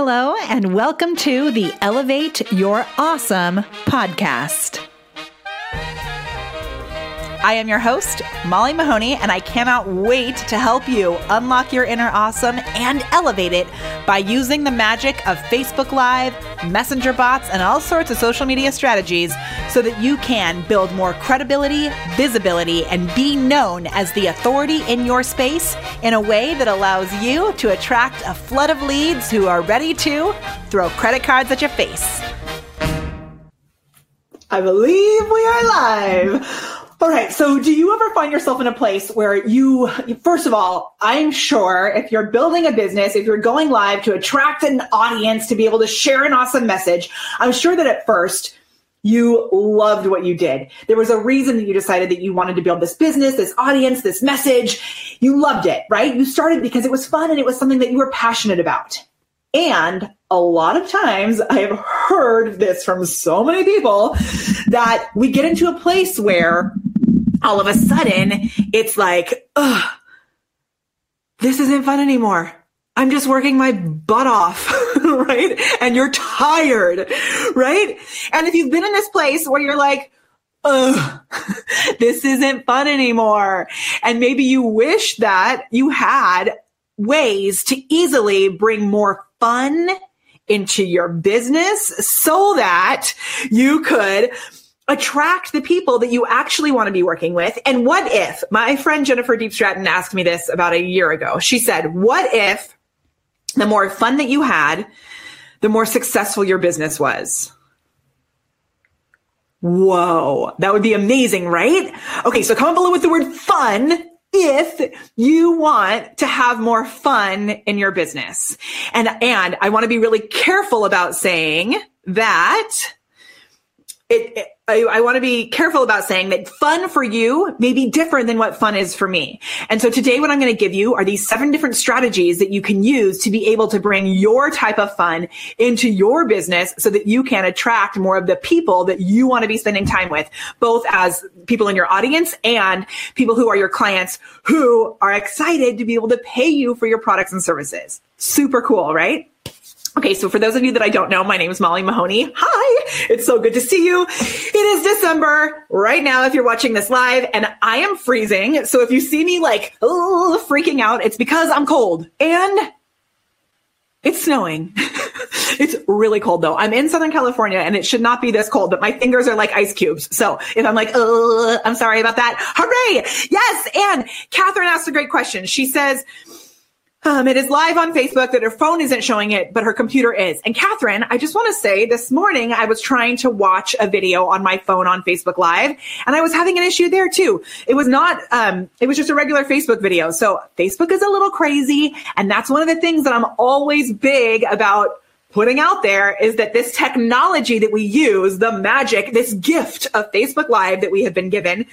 Hello, and welcome to the Elevate Your Awesome podcast. I am your host, Molly Mahoney, and I cannot wait to help you unlock your inner awesome and elevate it by using the magic of Facebook Live, Messenger bots, and all sorts of social media strategies so that you can build more credibility, visibility, and be known as the authority in your space in a way that allows you to attract a flood of leads who are ready to throw credit cards at your face. I believe we are live. All right. So do you ever find yourself in a place where you, first of all, I'm sure if you're building a business, if you're going live to attract an audience to be able to share an awesome message, I'm sure that at first you loved what you did. There was a reason that you decided that you wanted to build this business, this audience, this message. You loved it, right? You started because it was fun and it was something that you were passionate about. And a lot of times I have heard this from so many people that we get into a place where all of a sudden it's like, ugh, this isn't fun anymore. I'm just working my butt off, right? And you're tired, right? And if you've been in this place where you're like, ugh, this isn't fun anymore. And maybe you wish that you had ways to easily bring more fun into your business so that you could attract the people that you actually want to be working with. And what if my friend Jennifer Deep Stratton asked me this about a year ago? She said, what if the more fun that you had, the more successful your business was? Whoa, that would be amazing, right? Okay, so comment below with the word fun if you want to have more fun in your business. And, and I want to be really careful about saying that it, it I, I want to be careful about saying that fun for you may be different than what fun is for me. And so today what I'm going to give you are these seven different strategies that you can use to be able to bring your type of fun into your business so that you can attract more of the people that you want to be spending time with, both as people in your audience and people who are your clients who are excited to be able to pay you for your products and services. Super cool, right? Okay, so for those of you that I don't know, my name is Molly Mahoney. Hi, it's so good to see you. It is December right now if you're watching this live, and I am freezing. So if you see me like oh, freaking out, it's because I'm cold and it's snowing. it's really cold though. I'm in Southern California and it should not be this cold, but my fingers are like ice cubes. So if I'm like, I'm sorry about that. Hooray! Yes, and Catherine asked a great question. She says, um, it is live on Facebook that her phone isn't showing it, but her computer is. And Catherine, I just want to say this morning I was trying to watch a video on my phone on Facebook Live, and I was having an issue there too. It was not, um, it was just a regular Facebook video. So Facebook is a little crazy, and that's one of the things that I'm always big about putting out there is that this technology that we use, the magic, this gift of Facebook Live that we have been given,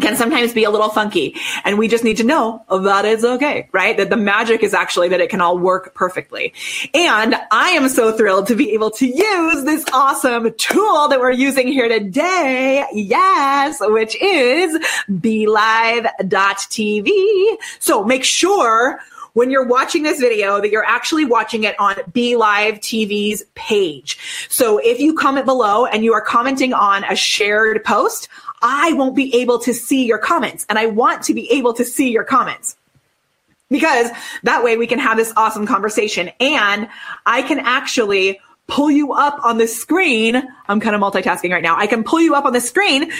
can sometimes be a little funky. And we just need to know that it's okay, right? That the magic is actually that it can all work perfectly. And I am so thrilled to be able to use this awesome tool that we're using here today. Yes, which is BeLive.tv. So make sure when you're watching this video that you're actually watching it on Be Live TV's page. So if you comment below and you are commenting on a shared post, I won't be able to see your comments. And I want to be able to see your comments because that way we can have this awesome conversation and I can actually pull you up on the screen. I'm kind of multitasking right now. I can pull you up on the screen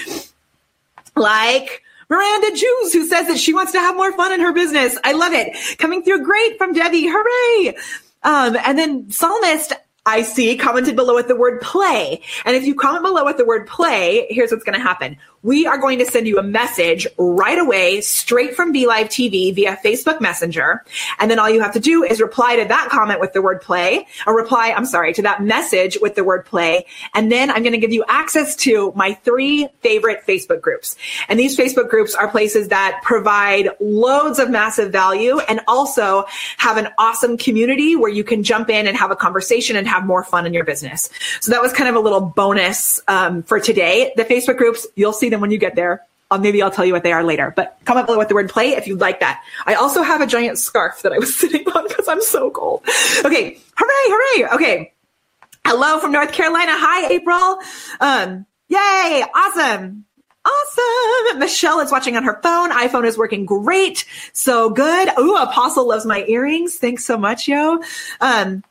like Miranda Jews, who says that she wants to have more fun in her business. I love it. Coming through great from Debbie. Hooray. Um, and then Psalmist, I see commented below with the word play. And if you comment below with the word play, here's what's going to happen we are going to send you a message right away, straight from BeLive TV via Facebook Messenger. And then all you have to do is reply to that comment with the word play, or reply, I'm sorry, to that message with the word play. And then I'm going to give you access to my three favorite Facebook groups. And these Facebook groups are places that provide loads of massive value and also have an awesome community where you can jump in and have a conversation and have more fun in your business. So that was kind of a little bonus um, for today. The Facebook groups, you'll see them when you get there. Uh, maybe I'll tell you what they are later, but comment below with the word play if you'd like that. I also have a giant scarf that I was sitting on because I'm so cold. Okay. Hooray. hooray. Okay. Hello from North Carolina. Hi, April. Um, yay. Awesome. Awesome. Michelle is watching on her phone. iPhone is working great. So good. Ooh, Apostle loves my earrings. Thanks so much, yo. Um,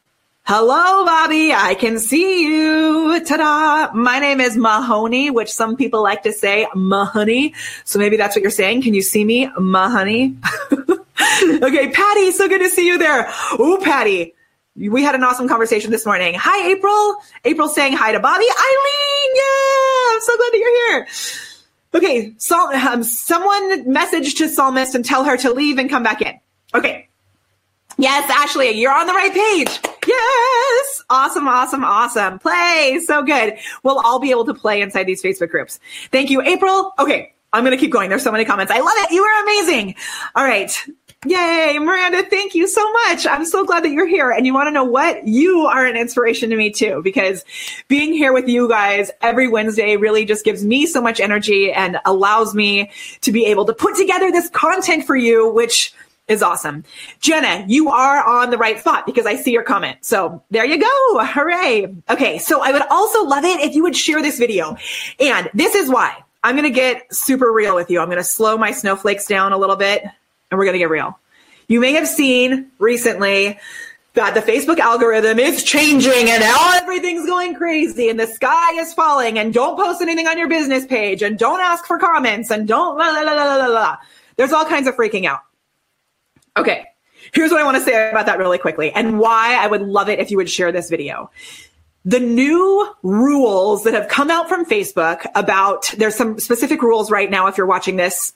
hello, Bobby. I can see you. Ta-da. My name is Mahoney, which some people like to say Mahoney. So maybe that's what you're saying. Can you see me? Mahoney. okay. Patty, so good to see you there. Ooh, Patty. We had an awesome conversation this morning. Hi, April. April saying hi to Bobby. Eileen. Yeah. I'm so glad that you're here. Okay, Psalm, um, someone message to Psalmist and tell her to leave and come back in. Okay. Yes, Ashley, you're on the right page. Yes. Awesome, awesome, awesome. Play. So good. We'll all be able to play inside these Facebook groups. Thank you, April. Okay. I'm going to keep going. There's so many comments. I love it. You are amazing. All right. Yay, Miranda, thank you so much. I'm so glad that you're here. And you want to know what? You are an inspiration to me too, because being here with you guys every Wednesday really just gives me so much energy and allows me to be able to put together this content for you, which is awesome. Jenna, you are on the right spot because I see your comment. So there you go. Hooray. Okay. So I would also love it if you would share this video. And this is why I'm going to get super real with you. I'm going to slow my snowflakes down a little bit and we're going to get real. You may have seen recently that the Facebook algorithm is changing and everything's going crazy and the sky is falling and don't post anything on your business page and don't ask for comments and don't la la la la la la. There's all kinds of freaking out. Okay. Here's what I want to say about that really quickly and why I would love it if you would share this video. The new rules that have come out from Facebook about there's some specific rules right now if you're watching this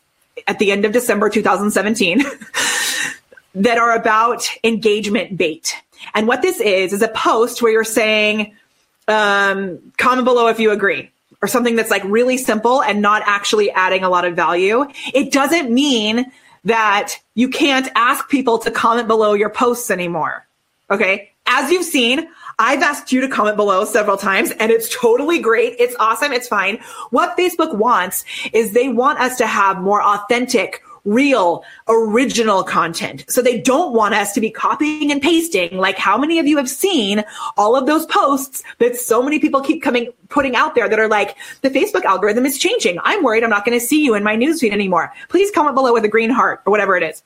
at the end of December 2017 that are about engagement bait. And what this is, is a post where you're saying, um, comment below if you agree or something that's like really simple and not actually adding a lot of value. It doesn't mean that you can't ask people to comment below your posts anymore. Okay. As you've seen, I've asked you to comment below several times and it's totally great. It's awesome. It's fine. What Facebook wants is they want us to have more authentic, real, original content. So they don't want us to be copying and pasting. Like how many of you have seen all of those posts that so many people keep coming, putting out there that are like, the Facebook algorithm is changing. I'm worried I'm not going to see you in my newsfeed anymore. Please comment below with a green heart or whatever it is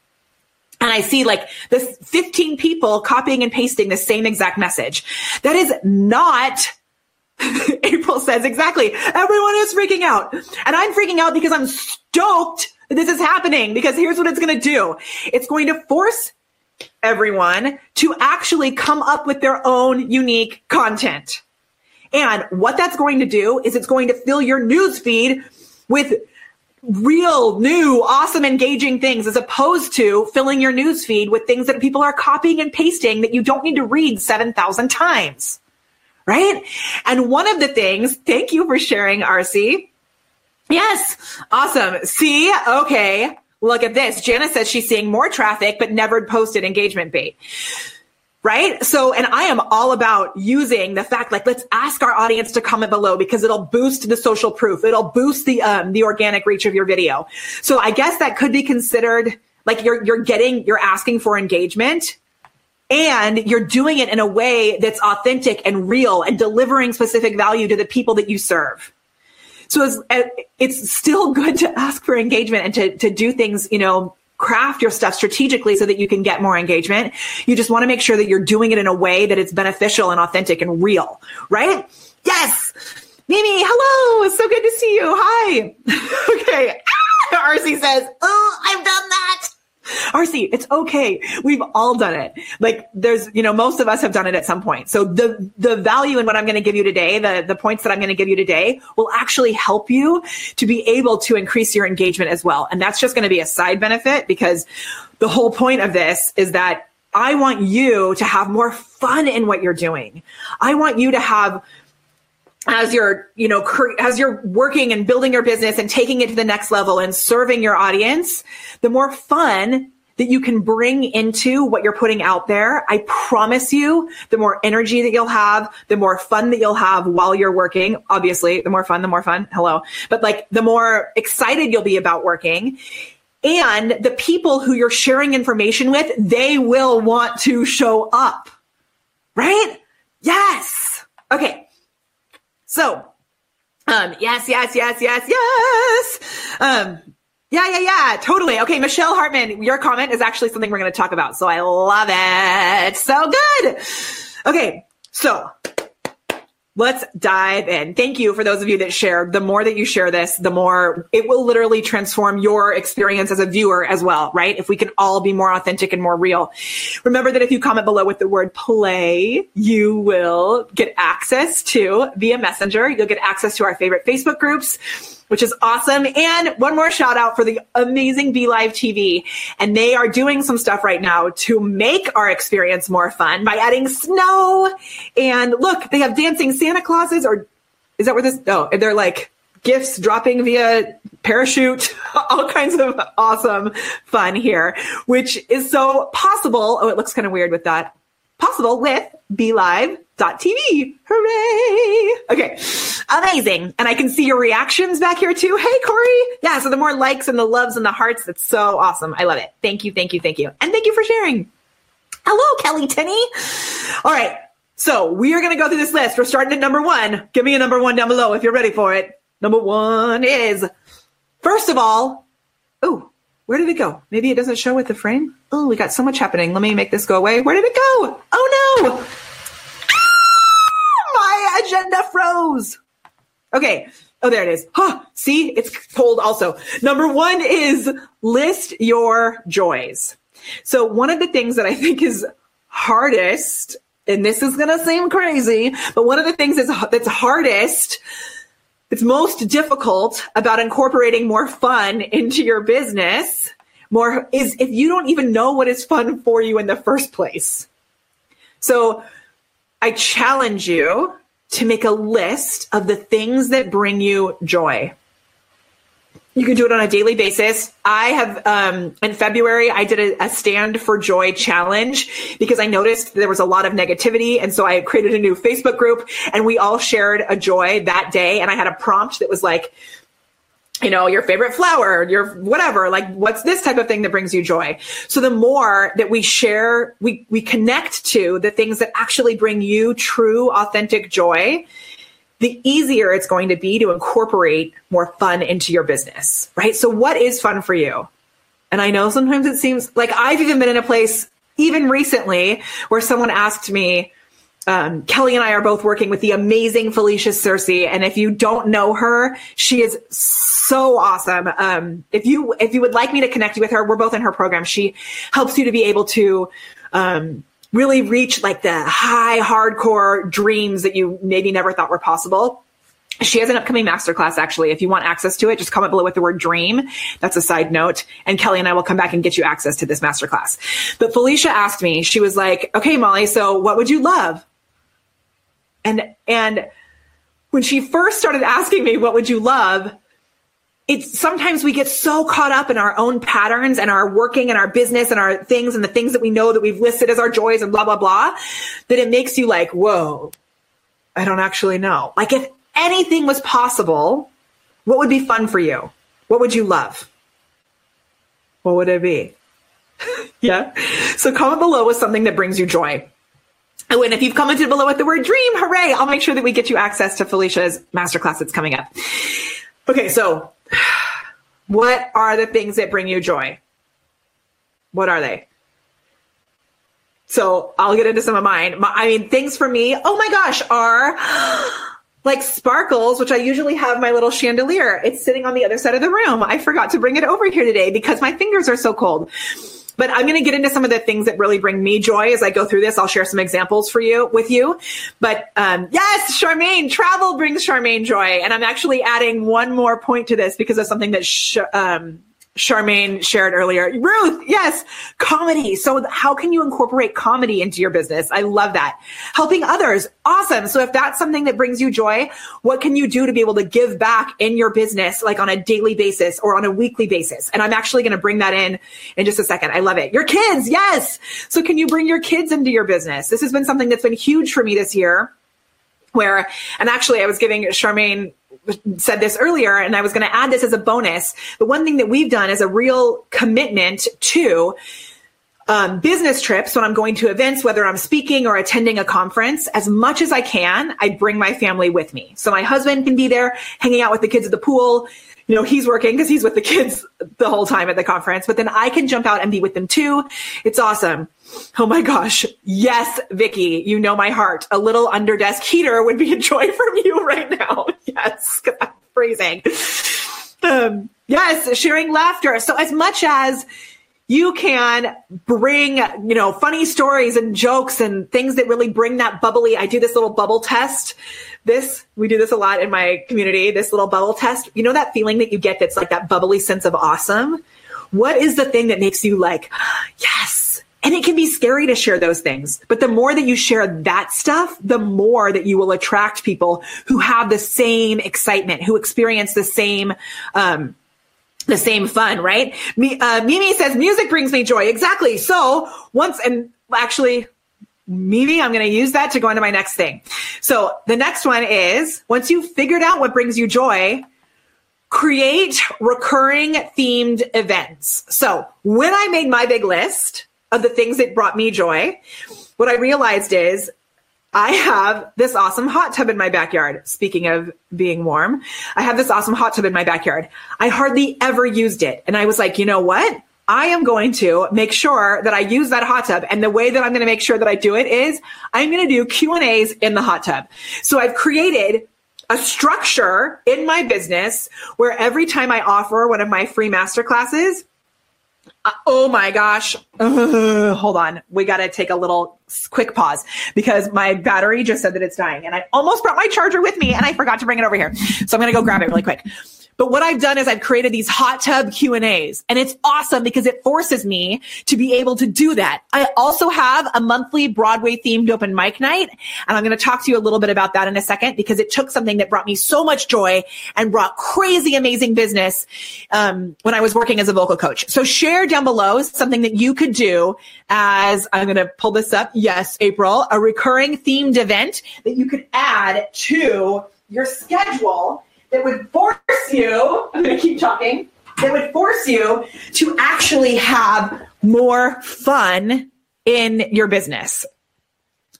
and I see like this 15 people copying and pasting the same exact message. That is not April says exactly. Everyone is freaking out. And I'm freaking out because I'm stoked this is happening because here's what it's going to do. It's going to force everyone to actually come up with their own unique content. And what that's going to do is it's going to fill your news feed with real, new, awesome, engaging things as opposed to filling your news feed with things that people are copying and pasting that you don't need to read 7,000 times. Right? And one of the things, thank you for sharing, RC. Yes. Awesome. See? Okay. Look at this. Jana says she's seeing more traffic, but never posted engagement bait right? So, and I am all about using the fact, like, let's ask our audience to comment below because it'll boost the social proof. It'll boost the, um, the organic reach of your video. So I guess that could be considered like you're, you're getting, you're asking for engagement and you're doing it in a way that's authentic and real and delivering specific value to the people that you serve. So it's, uh, it's still good to ask for engagement and to, to do things, you know, craft your stuff strategically so that you can get more engagement. You just want to make sure that you're doing it in a way that it's beneficial and authentic and real, right? Yes. Mimi, hello. It's so good to see you. Hi. okay. RC says, Oh, I've done that. RC, it's okay. We've all done it. Like there's, you know, most of us have done it at some point. So the, the value in what I'm going to give you today, the, the points that I'm going to give you today will actually help you to be able to increase your engagement as well. And that's just going to be a side benefit because the whole point of this is that I want you to have more fun in what you're doing. I want you to have as you're, you know, as you're working and building your business and taking it to the next level and serving your audience, the more fun that you can bring into what you're putting out there, I promise you, the more energy that you'll have, the more fun that you'll have while you're working. Obviously, the more fun, the more fun. Hello. But like the more excited you'll be about working. And the people who you're sharing information with, they will want to show up right? So, um, yes, yes, yes, yes, yes. Um, yeah, yeah, yeah, totally. Okay, Michelle Hartman, your comment is actually something we're going to talk about. So I love it. So good. Okay, so Let's dive in. Thank you for those of you that shared. The more that you share this, the more it will literally transform your experience as a viewer as well, right? If we can all be more authentic and more real. Remember that if you comment below with the word play, you will get access to via messenger. You'll get access to our favorite Facebook groups which is awesome. And one more shout out for the amazing Be Live TV. And they are doing some stuff right now to make our experience more fun by adding snow. And look, they have dancing Santa Clauses or is that where this? Oh, they're like gifts dropping via parachute, all kinds of awesome fun here, which is so possible. Oh, it looks kind of weird with that. Possible with Be Live TV. Hooray! Okay, amazing. And I can see your reactions back here too. Hey, Corey. Yeah, so the more likes and the loves and the hearts, that's so awesome. I love it. Thank you, thank you, thank you. And thank you for sharing. Hello, Kelly Tenney. All right, so we are going to go through this list. We're starting at number one. Give me a number one down below if you're ready for it. Number one is, first of all, oh, where did it go? Maybe it doesn't show with the frame. Oh, we got so much happening. Let me make this go away. Where did it go? Oh no! My agenda froze. Okay. Oh, there it is. Huh. See, it's cold also. Number one is list your joys. So one of the things that I think is hardest, and this is going to seem crazy, but one of the things that's, that's hardest, it's most difficult about incorporating more fun into your business more is if you don't even know what is fun for you in the first place. So I challenge you to make a list of the things that bring you joy. You can do it on a daily basis. I have, um, in February, I did a, a, stand for joy challenge because I noticed there was a lot of negativity. And so I created a new Facebook group and we all shared a joy that day. And I had a prompt that was like, you know, your favorite flower, your whatever, like what's this type of thing that brings you joy? So the more that we share, we, we connect to the things that actually bring you true, authentic joy, the easier it's going to be to incorporate more fun into your business, right? So what is fun for you? And I know sometimes it seems like I've even been in a place even recently where someone asked me, um, Kelly and I are both working with the amazing Felicia Cersei. And if you don't know her, she is so awesome. Um, if you, if you would like me to connect you with her, we're both in her program. She helps you to be able to, um, really reach like the high hardcore dreams that you maybe never thought were possible. She has an upcoming masterclass actually. If you want access to it, just comment below with the word dream. That's a side note. And Kelly and I will come back and get you access to this masterclass. But Felicia asked me, she was like, okay, Molly, so what would you love? And, and when she first started asking me, what would you love? It's sometimes we get so caught up in our own patterns and our working and our business and our things and the things that we know that we've listed as our joys and blah, blah, blah, that it makes you like, whoa, I don't actually know. Like if anything was possible, what would be fun for you? What would you love? What would it be? yeah. So comment below with something that brings you joy. Oh, and if you've commented below with the word dream, hooray, I'll make sure that we get you access to Felicia's masterclass that's coming up. Okay, so what are the things that bring you joy? What are they? So I'll get into some of mine. I mean, things for me, oh my gosh, are like sparkles, which I usually have my little chandelier. It's sitting on the other side of the room. I forgot to bring it over here today because my fingers are so cold. But I'm going to get into some of the things that really bring me joy as I go through this. I'll share some examples for you with you. But um, yes, Charmaine, travel brings Charmaine joy, and I'm actually adding one more point to this because of something that sh- um, Charmaine shared earlier. Ruth, yes, comedy. So how can you incorporate comedy into your business? I love that. Helping others. Awesome. So if that's something that brings you joy, what can you do to be able to give back in your business, like on a daily basis or on a weekly basis? And I'm actually going to bring that in in just a second. I love it. Your kids. Yes. So can you bring your kids into your business? This has been something that's been huge for me this year where, and actually I was giving Charmaine said this earlier, and I was going to add this as a bonus. The one thing that we've done is a real commitment to um, business trips when I'm going to events, whether I'm speaking or attending a conference, as much as I can, I bring my family with me. So my husband can be there hanging out with the kids at the pool. You know, he's working because he's with the kids the whole time at the conference, but then I can jump out and be with them too. It's awesome. Oh my gosh. Yes, Vicky, you know my heart. A little under desk heater would be a joy from you right now. Yes, I'm freezing. Um, yes, sharing laughter. So as much as you can bring, you know, funny stories and jokes and things that really bring that bubbly. I do this little bubble test. This, we do this a lot in my community, this little bubble test. You know, that feeling that you get that's like that bubbly sense of awesome? What is the thing that makes you like, yes? And it can be scary to share those things. But the more that you share that stuff, the more that you will attract people who have the same excitement, who experience the same, um, the same fun, right? Me, uh, Mimi says music brings me joy. Exactly. So once, and actually, Mimi, I'm going to use that to go into my next thing. So the next one is once you've figured out what brings you joy, create recurring themed events. So when I made my big list of the things that brought me joy, what I realized is I have this awesome hot tub in my backyard. Speaking of being warm, I have this awesome hot tub in my backyard. I hardly ever used it. And I was like, you know what? I am going to make sure that I use that hot tub. And the way that I'm going to make sure that I do it is I'm going to do Q and A's in the hot tub. So I've created a structure in my business where every time I offer one of my free master classes, uh, oh my gosh. Uh, hold on. We got to take a little quick pause because my battery just said that it's dying and I almost brought my charger with me and I forgot to bring it over here. So I'm going to go grab it really quick. But what I've done is I've created these hot tub Q and A's and it's awesome because it forces me to be able to do that. I also have a monthly Broadway themed open mic night. And I'm going to talk to you a little bit about that in a second because it took something that brought me so much joy and brought crazy amazing business, um, when I was working as a vocal coach. So share down below something that you could do as I'm going to pull this up. Yes, April, a recurring themed event that you could add to your schedule that would force you, I'm going to keep talking, that would force you to actually have more fun in your business.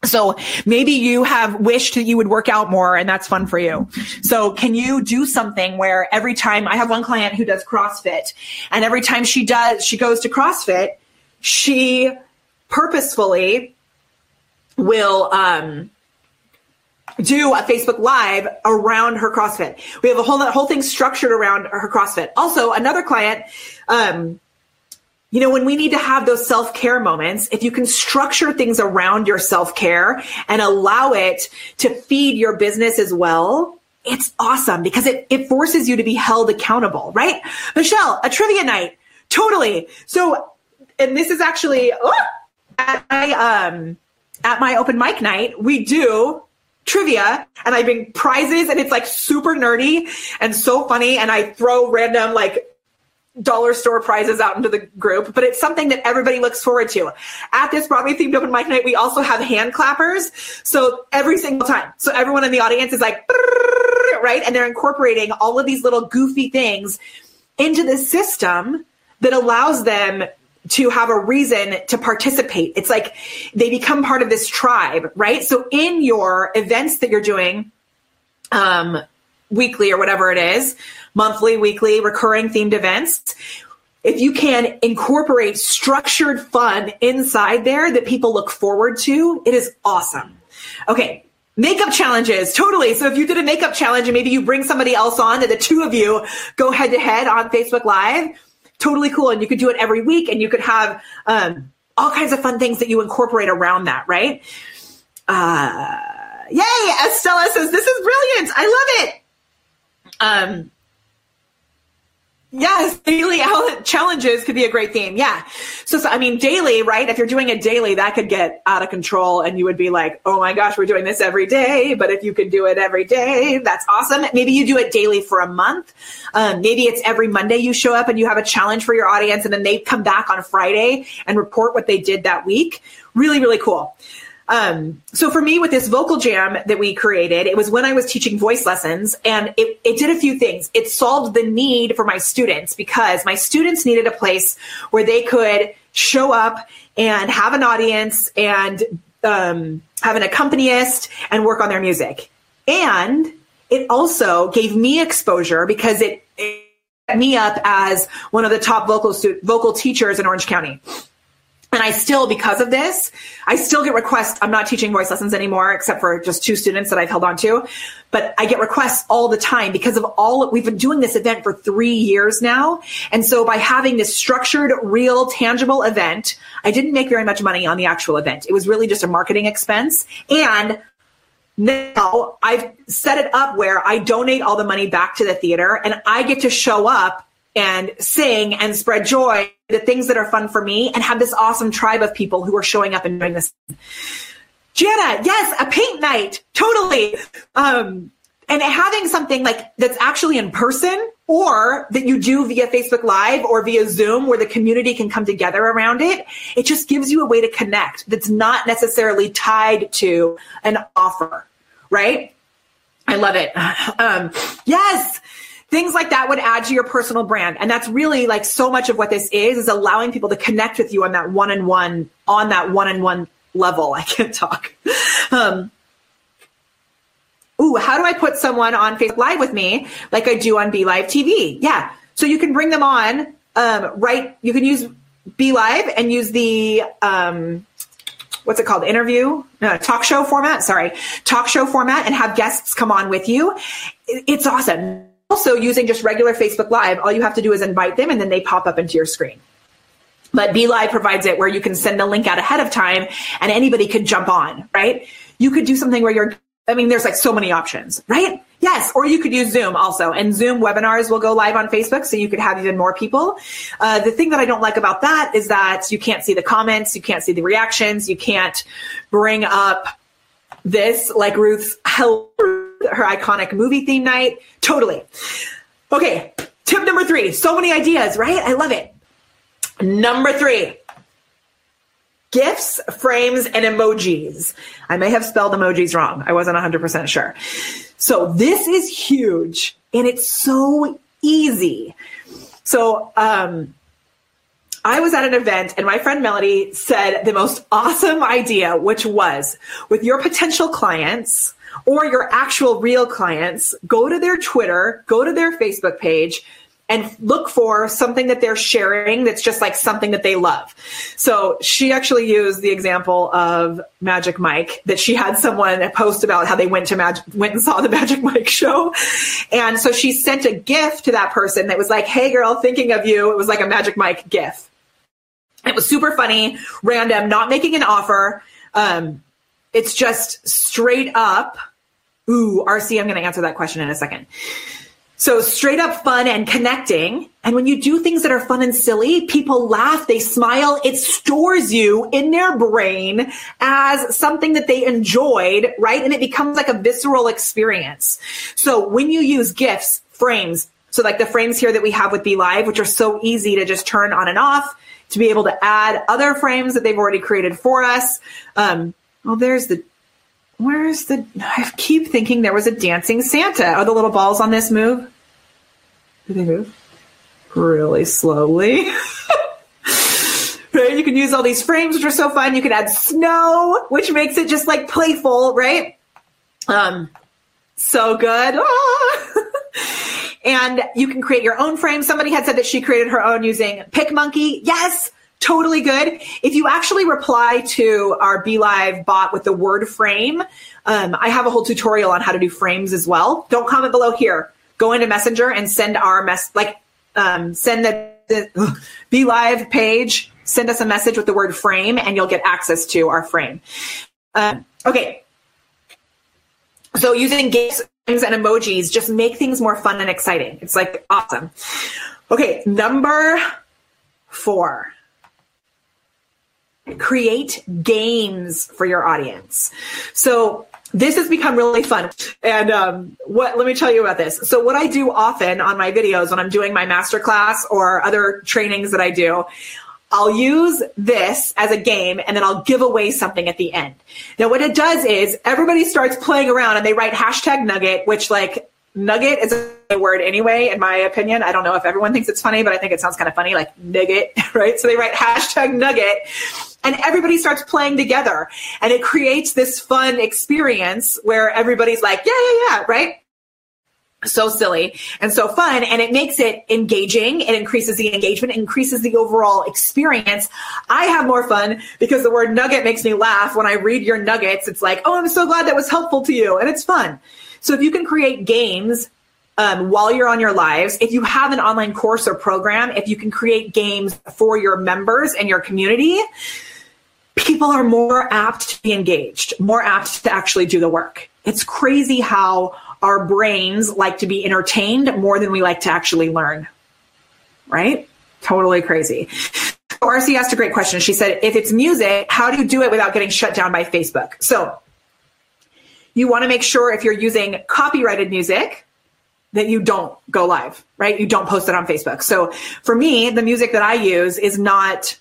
So maybe you have wished that you would work out more and that's fun for you. So can you do something where every time I have one client who does CrossFit and every time she does, she goes to CrossFit, she purposefully will, um, do a Facebook Live around her CrossFit. We have a whole whole thing structured around her CrossFit. Also, another client, um, you know, when we need to have those self care moments, if you can structure things around your self care and allow it to feed your business as well, it's awesome because it, it forces you to be held accountable, right? Michelle, a trivia night. Totally. So, and this is actually, oh, at my, um, at my open mic night, we do trivia and I bring prizes and it's like super nerdy and so funny. And I throw random like dollar store prizes out into the group, but it's something that everybody looks forward to. At this Broadway themed open mic night, we also have hand clappers. So every single time. So everyone in the audience is like, right? And they're incorporating all of these little goofy things into the system that allows them to have a reason to participate. It's like they become part of this tribe, right? So in your events that you're doing, um, weekly or whatever it is, monthly, weekly, recurring themed events, if you can incorporate structured fun inside there that people look forward to, it is awesome. Okay. Makeup challenges, totally. So if you did a makeup challenge and maybe you bring somebody else on and the two of you go head to head on Facebook Live, totally cool. And you could do it every week and you could have um, all kinds of fun things that you incorporate around that, right? Uh, yay! Estella says, this is brilliant. I love it. Um, Yes, daily challenges could be a great theme. Yeah. So, so, I mean, daily, right? If you're doing it daily, that could get out of control and you would be like, oh my gosh, we're doing this every day. But if you could do it every day, that's awesome. Maybe you do it daily for a month. Um, maybe it's every Monday you show up and you have a challenge for your audience and then they come back on Friday and report what they did that week. Really, really cool. Um, so for me, with this vocal jam that we created, it was when I was teaching voice lessons, and it, it did a few things. It solved the need for my students because my students needed a place where they could show up and have an audience and um, have an accompanist and work on their music. And it also gave me exposure because it, it set me up as one of the top vocal vocal teachers in Orange County. And I still, because of this, I still get requests. I'm not teaching voice lessons anymore, except for just two students that I've held on to. But I get requests all the time because of all, we've been doing this event for three years now. And so by having this structured, real, tangible event, I didn't make very much money on the actual event. It was really just a marketing expense. And now I've set it up where I donate all the money back to the theater and I get to show up and sing and spread joy, the things that are fun for me, and have this awesome tribe of people who are showing up and doing this. Jana, yes, a paint night, totally. Um, and having something like that's actually in person or that you do via Facebook Live or via Zoom where the community can come together around it, it just gives you a way to connect that's not necessarily tied to an offer, right? I love it. Um, yes things like that would add to your personal brand. And that's really like so much of what this is is allowing people to connect with you on that one-on-one on that one-on-one level. I can't talk. Um, ooh how do i put someone on facebook live with me like i do on Be Live tv yeah. So you can bring them on um, right you can use Be Live and use the um, what's it called? Interview? Uh, talk show format sorry. Talk show format and have guests come on with you. It's awesome also using just regular Facebook Live, all you have to do is invite them and then they pop up into your screen. But BeLive provides it where you can send the link out ahead of time and anybody could jump on, right? You could do something where you're, I mean, there's like so many options, right? Yes, or you could use Zoom also. And Zoom webinars will go live on Facebook, so you could have even more people. Uh, the thing that I don't like about that is that you can't see the comments, you can't see the reactions, you can't bring up this like Ruth's help her iconic movie theme night. Totally. Okay, tip number three. So many ideas, right? I love it. Number three gifts, frames, and emojis. I may have spelled emojis wrong. I wasn't 100% sure. So this is huge and it's so easy. So, um, I was at an event and my friend Melody said the most awesome idea, which was with your potential clients, or your actual real clients, go to their Twitter, go to their Facebook page, and look for something that they're sharing that's just like something that they love. So she actually used the example of Magic Mike that she had someone post about how they went to Magic, went and saw the Magic Mike show. And so she sent a gift to that person that was like, Hey girl, thinking of you. It was like a Magic Mike gift. It was super funny, random, not making an offer. Um, it's just straight up. Ooh, RC, I'm going to answer that question in a second. So straight up fun and connecting. And when you do things that are fun and silly, people laugh, they smile. It stores you in their brain as something that they enjoyed, right? And it becomes like a visceral experience. So when you use gifts, frames, so like the frames here that we have with Be Live, which are so easy to just turn on and off, to be able to add other frames that they've already created for us. Um, well, there's the. Where's the? I keep thinking there was a dancing Santa. Are the little balls on this move? Do they move? Really slowly. right? You can use all these frames, which are so fun. You can add snow, which makes it just like playful, right? Um, so good. Ah. and you can create your own frame. Somebody had said that she created her own using PicMonkey. Yes, totally good. If you actually reply to our BeLive bot with the word frame, um, I have a whole tutorial on how to do frames as well. Don't comment below here. Go into Messenger and send our mess, like, um, send the, the BeLive page, send us a message with the word frame, and you'll get access to our frame. Um, okay. So using GIFs and emojis just make things more fun and exciting. It's like awesome. Okay, number four create games for your audience. So this has become really fun. And um, what let me tell you about this. So what I do often on my videos when I'm doing my masterclass or other trainings that I do, I'll use this as a game and then I'll give away something at the end. Now, what it does is everybody starts playing around and they write hashtag nugget, which like nugget is a word anyway, in my opinion. I don't know if everyone thinks it's funny, but I think it sounds kind of funny, like nugget, right? So they write hashtag nugget and everybody starts playing together and it creates this fun experience where everybody's like, yeah, yeah, yeah, right? so silly and so fun and it makes it engaging it increases the engagement increases the overall experience i have more fun because the word nugget makes me laugh when i read your nuggets it's like oh i'm so glad that was helpful to you and it's fun so if you can create games um, while you're on your lives if you have an online course or program if you can create games for your members and your community people are more apt to be engaged more apt to actually do the work it's crazy how our brains like to be entertained more than we like to actually learn. Right? Totally crazy. So, RC asked a great question. She said, if it's music, how do you do it without getting shut down by Facebook? So you want to make sure if you're using copyrighted music that you don't go live, right? You don't post it on Facebook. So for me, the music that I use is not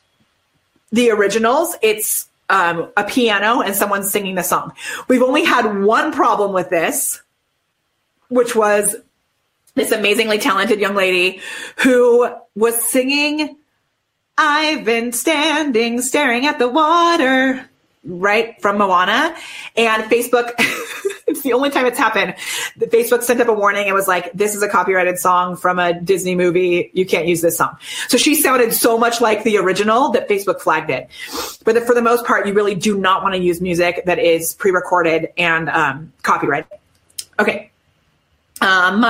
the originals. It's um, a piano and someone singing the song. We've only had one problem with this which was this amazingly talented young lady who was singing, I've been standing staring at the water, right from Moana. And Facebook, it's the only time it's happened. Facebook sent up a warning and was like, this is a copyrighted song from a Disney movie. You can't use this song. So she sounded so much like the original that Facebook flagged it. But the, for the most part, you really do not want to use music that is pre-recorded and um, copyrighted. Okay. Um,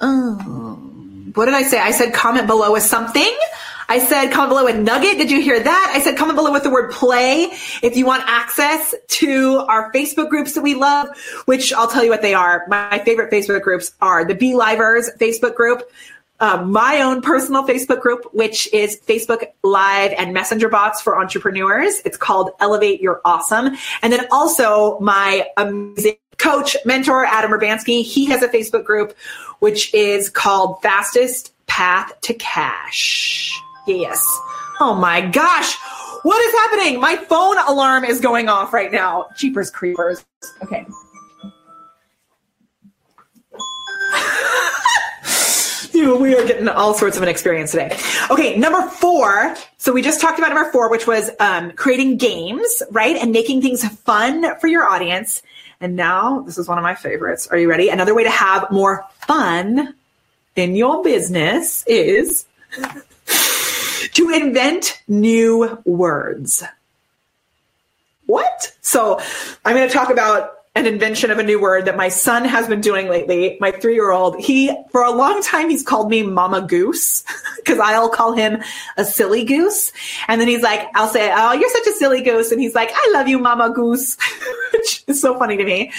um, what did I say? I said comment below with something. I said comment below with nugget. Did you hear that? I said comment below with the word play. If you want access to our Facebook groups that we love, which I'll tell you what they are. My favorite Facebook groups are the Be Livers Facebook group, um, my own personal Facebook group, which is Facebook Live and Messenger bots for entrepreneurs. It's called Elevate Your Awesome. And then also my amazing coach, mentor, Adam Urbanski. He has a Facebook group, which is called Fastest Path to Cash. Yes. Oh my gosh. What is happening? My phone alarm is going off right now. Cheapers creepers. Okay. we are getting all sorts of an experience today. Okay, number four. So we just talked about number four, which was um, creating games, right? And making things fun for your audience. And now this is one of my favorites. Are you ready? Another way to have more fun in your business is to invent new words. What? So I'm going to talk about an invention of a new word that my son has been doing lately. My three year old, he, for a long time, he's called me Mama Goose because I'll call him a silly goose. And then he's like, I'll say, Oh, you're such a silly goose. And he's like, I love you, Mama Goose, which is so funny to me.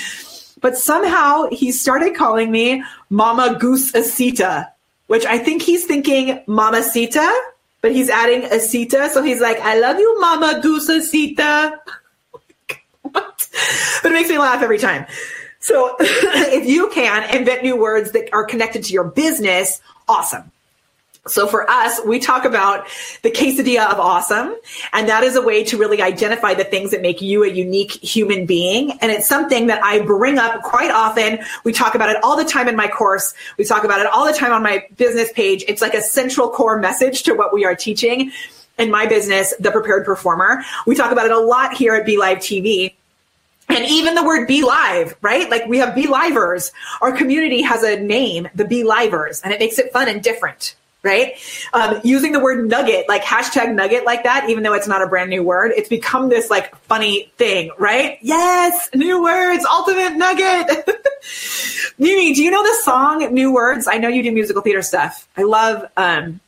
But somehow he started calling me Mama Goose Asita, which I think he's thinking Mama Sita, but he's adding Asita. So he's like, I love you, Mama Goose Asita. but it makes me laugh every time. So if you can invent new words that are connected to your business, awesome. So for us, we talk about the quesadilla of awesome. And that is a way to really identify the things that make you a unique human being. And it's something that I bring up quite often. We talk about it all the time in my course. We talk about it all the time on my business page. It's like a central core message to what we are teaching in my business, The Prepared Performer. We talk about it a lot here at Be Live TV. And even the word be live, right? Like we have be livers. Our community has a name, the be livers, and it makes it fun and different, right? Um, using the word nugget, like hashtag nugget like that, even though it's not a brand new word, it's become this like funny thing, right? Yes, new words, ultimate nugget. Mimi, do you know the song New Words? I know you do musical theater stuff. I love, um,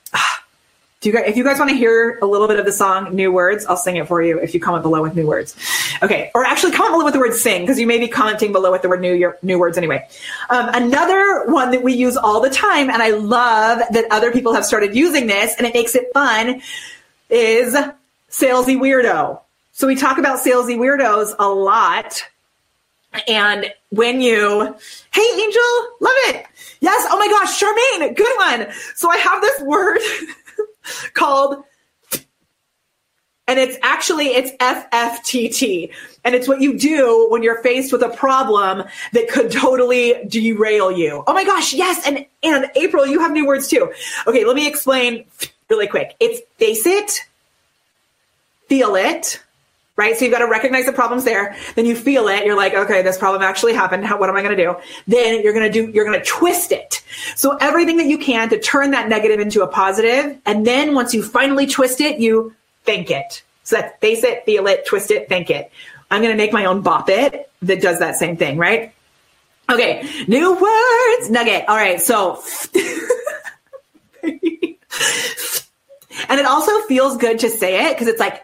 do you guys, if you guys want to hear a little bit of the song New Words, I'll sing it for you if you comment below with new words. Okay. Or actually comment below with the word sing because you may be commenting below with the word new, your, new words anyway. Um, another one that we use all the time, and I love that other people have started using this and it makes it fun is salesy weirdo. So we talk about salesy weirdos a lot. And when you, hey Angel, love it. Yes. Oh my gosh, Charmaine, good one. So I have this word called and it's actually it's FFTT. And it's what you do when you're faced with a problem that could totally derail you. Oh my gosh, yes. And and April, you have new words too. Okay, let me explain really quick. It's face it, feel it, right? So you've got to recognize the problems there. Then you feel it. You're like, okay, this problem actually happened. How, what am I going to do? Then you're going to do, you're going to twist it. So everything that you can to turn that negative into a positive. And then once you finally twist it, you think it. So that's face it, feel it, twist it, think it. I'm going to make my own bop it that does that same thing, right? Okay, new words, nugget. All right, so. and it also feels good to say it because it's like,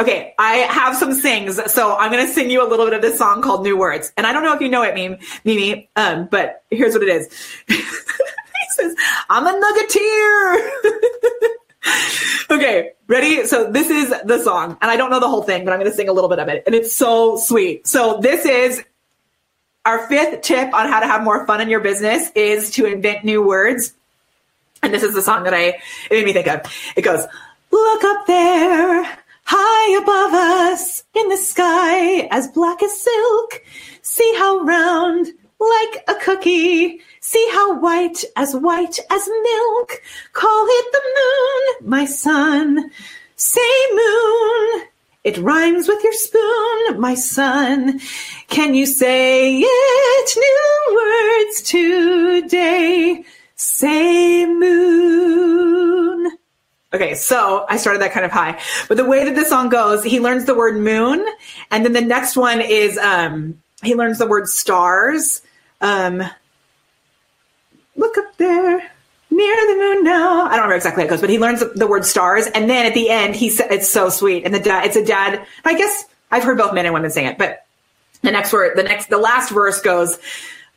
okay, I have some sings, so I'm to sing you a little bit of this song called New Words. And I don't know if you know it, Mimi, Mimi um, but here's what it is. he says, I'm a nuggeteer. okay, ready? So this is the song, and I don't know the whole thing, but I'm to sing a little bit of it, and it's so sweet. So this is our fifth tip on how to have more fun in your business is to invent new words. And this is the song that I it made me think of. It goes, "Look up there, high above us, in the sky, as black as silk. See how round, like a cookie." See how white as white as milk. Call it the moon, my son. Say moon. It rhymes with your spoon, my son. Can you say it? New words today. Say moon. Okay, so I started that kind of high. But the way that the song goes, he learns the word moon, and then the next one is um, he learns the word stars. Um, look up there near the moon now. I don't remember exactly how it goes, but he learns the word stars, and then at the end, he said it's so sweet. And the dad, it's a dad. I guess I've heard both men and women sing it, but the next word, the next, the last verse goes.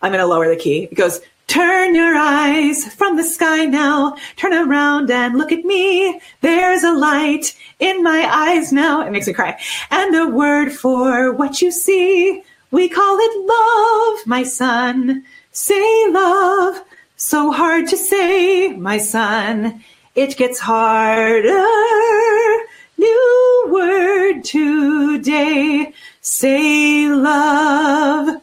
I'm going to lower the key. It goes. Turn your eyes from the sky now. Turn around and look at me. There's a light in my eyes now. It makes me cry. And a word for what you see. We call it love, my son. Say love. So hard to say, my son. It gets harder. New word today. Say love.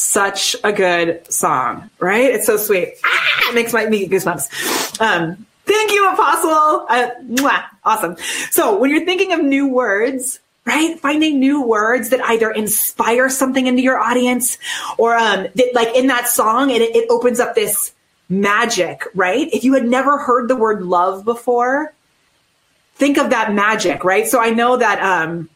Such a good song, right? It's so sweet. Ah, it makes my me goosebumps. Um, thank you, Apostle. Uh, mwah, awesome. So when you're thinking of new words, right? Finding new words that either inspire something into your audience or um, that, like in that song, it, it opens up this magic, right? If you had never heard the word love before, think of that magic, right? So I know that um,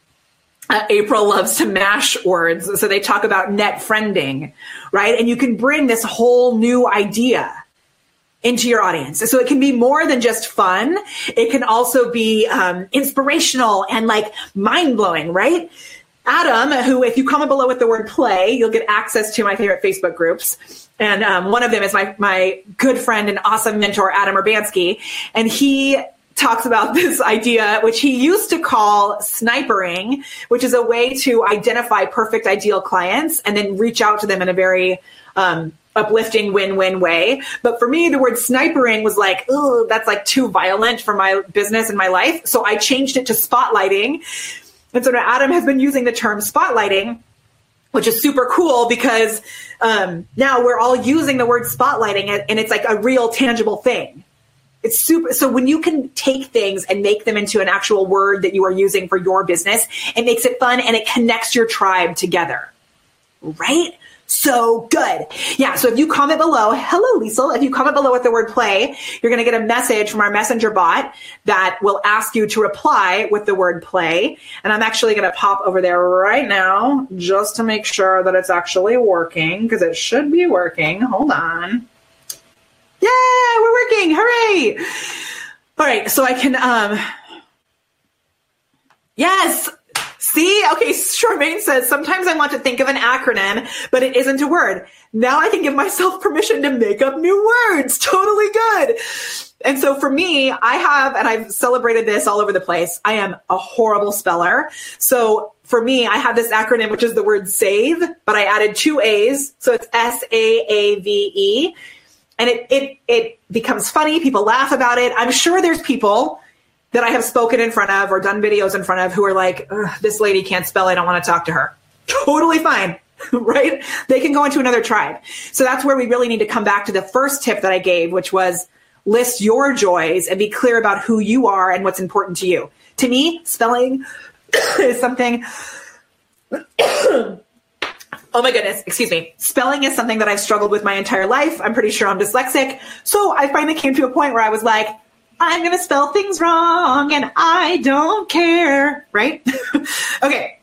uh, April loves to mash words. So they talk about net friending, right? And you can bring this whole new idea into your audience. So it can be more than just fun. It can also be um, inspirational and like mind blowing, right? Adam, who, if you comment below with the word play, you'll get access to my favorite Facebook groups. And um, one of them is my, my good friend and awesome mentor, Adam Urbanski. And he talks about this idea, which he used to call snipering, which is a way to identify perfect ideal clients and then reach out to them in a very um, uplifting win-win way. But for me, the word snipering was like, oh, that's like too violent for my business and my life. So I changed it to spotlighting. And so now Adam has been using the term spotlighting, which is super cool because um, now we're all using the word spotlighting and it's like a real tangible thing. It's super. So when you can take things and make them into an actual word that you are using for your business, it makes it fun and it connects your tribe together. Right? so good. Yeah. So if you comment below, hello, Lisa, if you comment below with the word play, you're going to get a message from our messenger bot that will ask you to reply with the word play. And I'm actually going to pop over there right now just to make sure that it's actually working because it should be working. Hold on. Hooray. All right. So I can, um, yes. See, okay, Charmaine says, sometimes I want to think of an acronym, but it isn't a word. Now I can give myself permission to make up new words. Totally good. And so for me, I have, and I've celebrated this all over the place. I am a horrible speller. So for me, I have this acronym, which is the word save, but I added two A's. So it's S A A V E. and it, it, it becomes funny. People laugh about it. I'm sure there's people that I have spoken in front of or done videos in front of who are like, this lady can't spell. I don't want to talk to her. Totally fine. right? They can go into another tribe. So that's where we really need to come back to the first tip that I gave, which was list your joys and be clear about who you are and what's important to you. To me, spelling is something Oh my goodness, excuse me. Spelling is something that I've struggled with my entire life. I'm pretty sure I'm dyslexic. So I finally came to a point where I was like, I'm going to spell things wrong and I don't care, right? okay.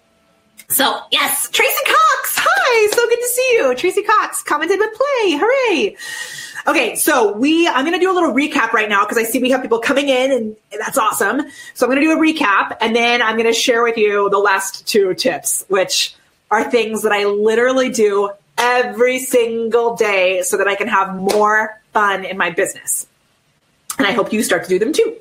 So, yes, Tracy Cox. Hi, so good to see you. Tracy Cox commented with play. Hooray. Okay, so we, I'm going to do a little recap right now because I see we have people coming in and that's awesome. So I'm going to do a recap and then I'm going to share with you the last two tips, which are things that I literally do every single day so that I can have more fun in my business. And I hope you start to do them too.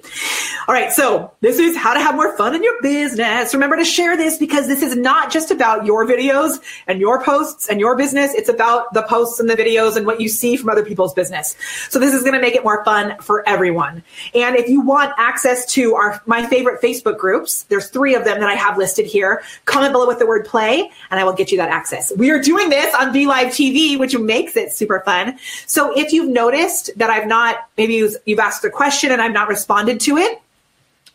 All right. So this is how to have more fun in your business. Remember to share this because this is not just about your videos and your posts and your business. It's about the posts and the videos and what you see from other people's business. So this is going to make it more fun for everyone. And if you want access to our, my favorite Facebook groups, there's three of them that I have listed here. Comment below with the word play and I will get you that access. We are doing this on BeLive TV, which makes it super fun. So if you've noticed that I've not, maybe you've asked question and I've not responded to it,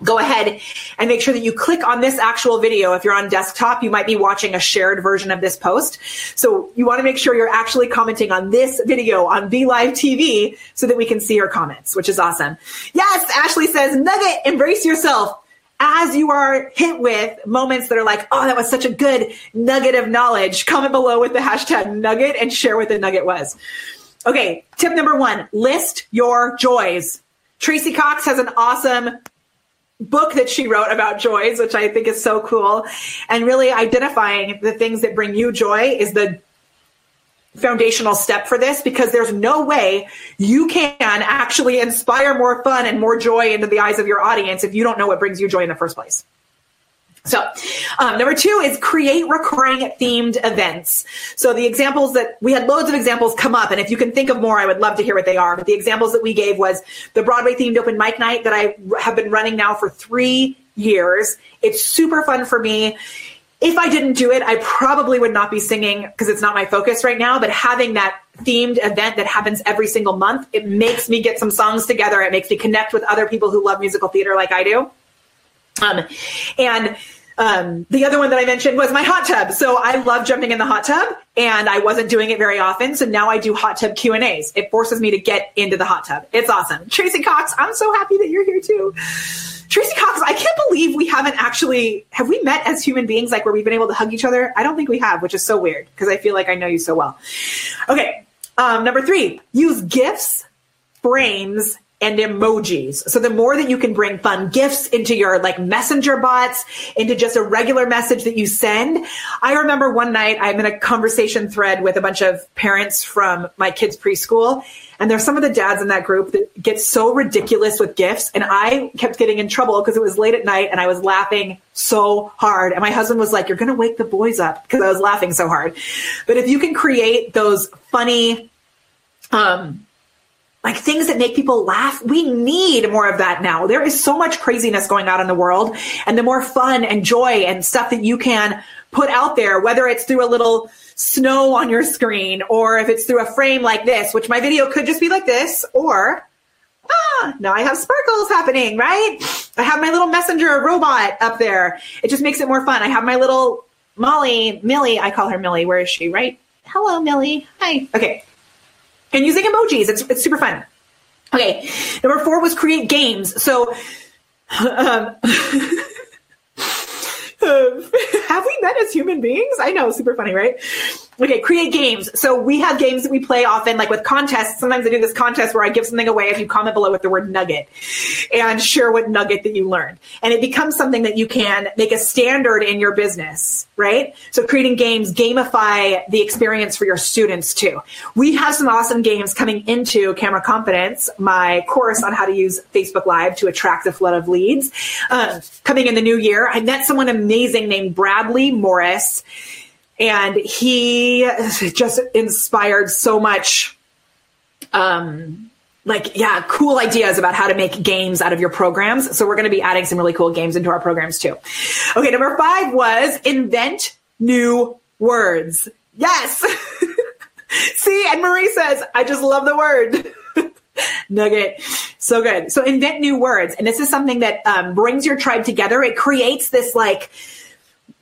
go ahead and make sure that you click on this actual video. If you're on desktop, you might be watching a shared version of this post. So you want to make sure you're actually commenting on this video on Be Live TV so that we can see your comments, which is awesome. Yes, Ashley says, Nugget, embrace yourself. As you are hit with moments that are like, oh, that was such a good nugget of knowledge, comment below with the hashtag nugget and share what the nugget was. Okay, tip number one, list your joys. Tracy Cox has an awesome book that she wrote about joys, which I think is so cool. And really identifying the things that bring you joy is the foundational step for this because there's no way you can actually inspire more fun and more joy into the eyes of your audience if you don't know what brings you joy in the first place. So, um, number two is create recurring themed events. So the examples that we had loads of examples come up, and if you can think of more, I would love to hear what they are. But the examples that we gave was the Broadway themed open mic night that I have been running now for three years. It's super fun for me. If I didn't do it, I probably would not be singing because it's not my focus right now. But having that themed event that happens every single month, it makes me get some songs together. It makes me connect with other people who love musical theater like I do. Um, and um, the other one that I mentioned was my hot tub. So I love jumping in the hot tub and I wasn't doing it very often. So now I do hot tub Q and A's. It forces me to get into the hot tub. It's awesome. Tracy Cox, I'm so happy that you're here too. Tracy Cox, I can't believe we haven't actually, have we met as human beings, like where we've been able to hug each other? I don't think we have, which is so weird because I feel like I know you so well. Okay. Um, number three, use gifts, frames, and emojis. So the more that you can bring fun gifts into your like messenger bots, into just a regular message that you send. I remember one night I'm in a conversation thread with a bunch of parents from my kids' preschool. And there's some of the dads in that group that get so ridiculous with gifts. And I kept getting in trouble because it was late at night and I was laughing so hard. And my husband was like, You're going to wake the boys up because I was laughing so hard. But if you can create those funny, um, like things that make people laugh. We need more of that now. There is so much craziness going on in the world and the more fun and joy and stuff that you can put out there, whether it's through a little snow on your screen or if it's through a frame like this, which my video could just be like this or ah, now I have sparkles happening, right? I have my little messenger robot up there. It just makes it more fun. I have my little Molly, Millie, I call her Millie. Where is she? Right? Hello, Millie. Hi. Okay and using emojis. It's, it's super fun. Okay. Number four was create games. So, um, have we met as human beings? I know, super funny, right? Okay, create games. So we have games that we play often, like with contests. Sometimes I do this contest where I give something away if you comment below with the word nugget and share what nugget that you learned. And it becomes something that you can make a standard in your business, right? So creating games gamify the experience for your students too. We have some awesome games coming into Camera Confidence, my course on how to use Facebook Live to attract a flood of leads. Um, coming in the new year, I met someone amazing named Bradley Morris and he just inspired so much um, like yeah cool ideas about how to make games out of your programs. So we're going to be adding some really cool games into our programs too. Okay number five was invent new words. Yes! See and marie says i just love the word. Nugget. So good. So invent new words. And this is something that um, brings your tribe together. It creates this like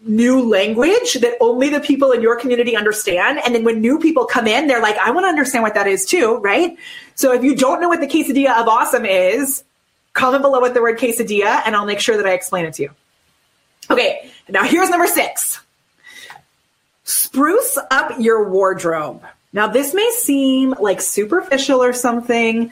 new language that only the people in your community understand. And then when new people come in, they're like, I want to understand what that is too, right? So if you don't know what the quesadilla of awesome is, comment below with the word quesadilla and I'll make sure that I explain it to you. Okay, now here's number six spruce up your wardrobe. Now, this may seem like superficial or something,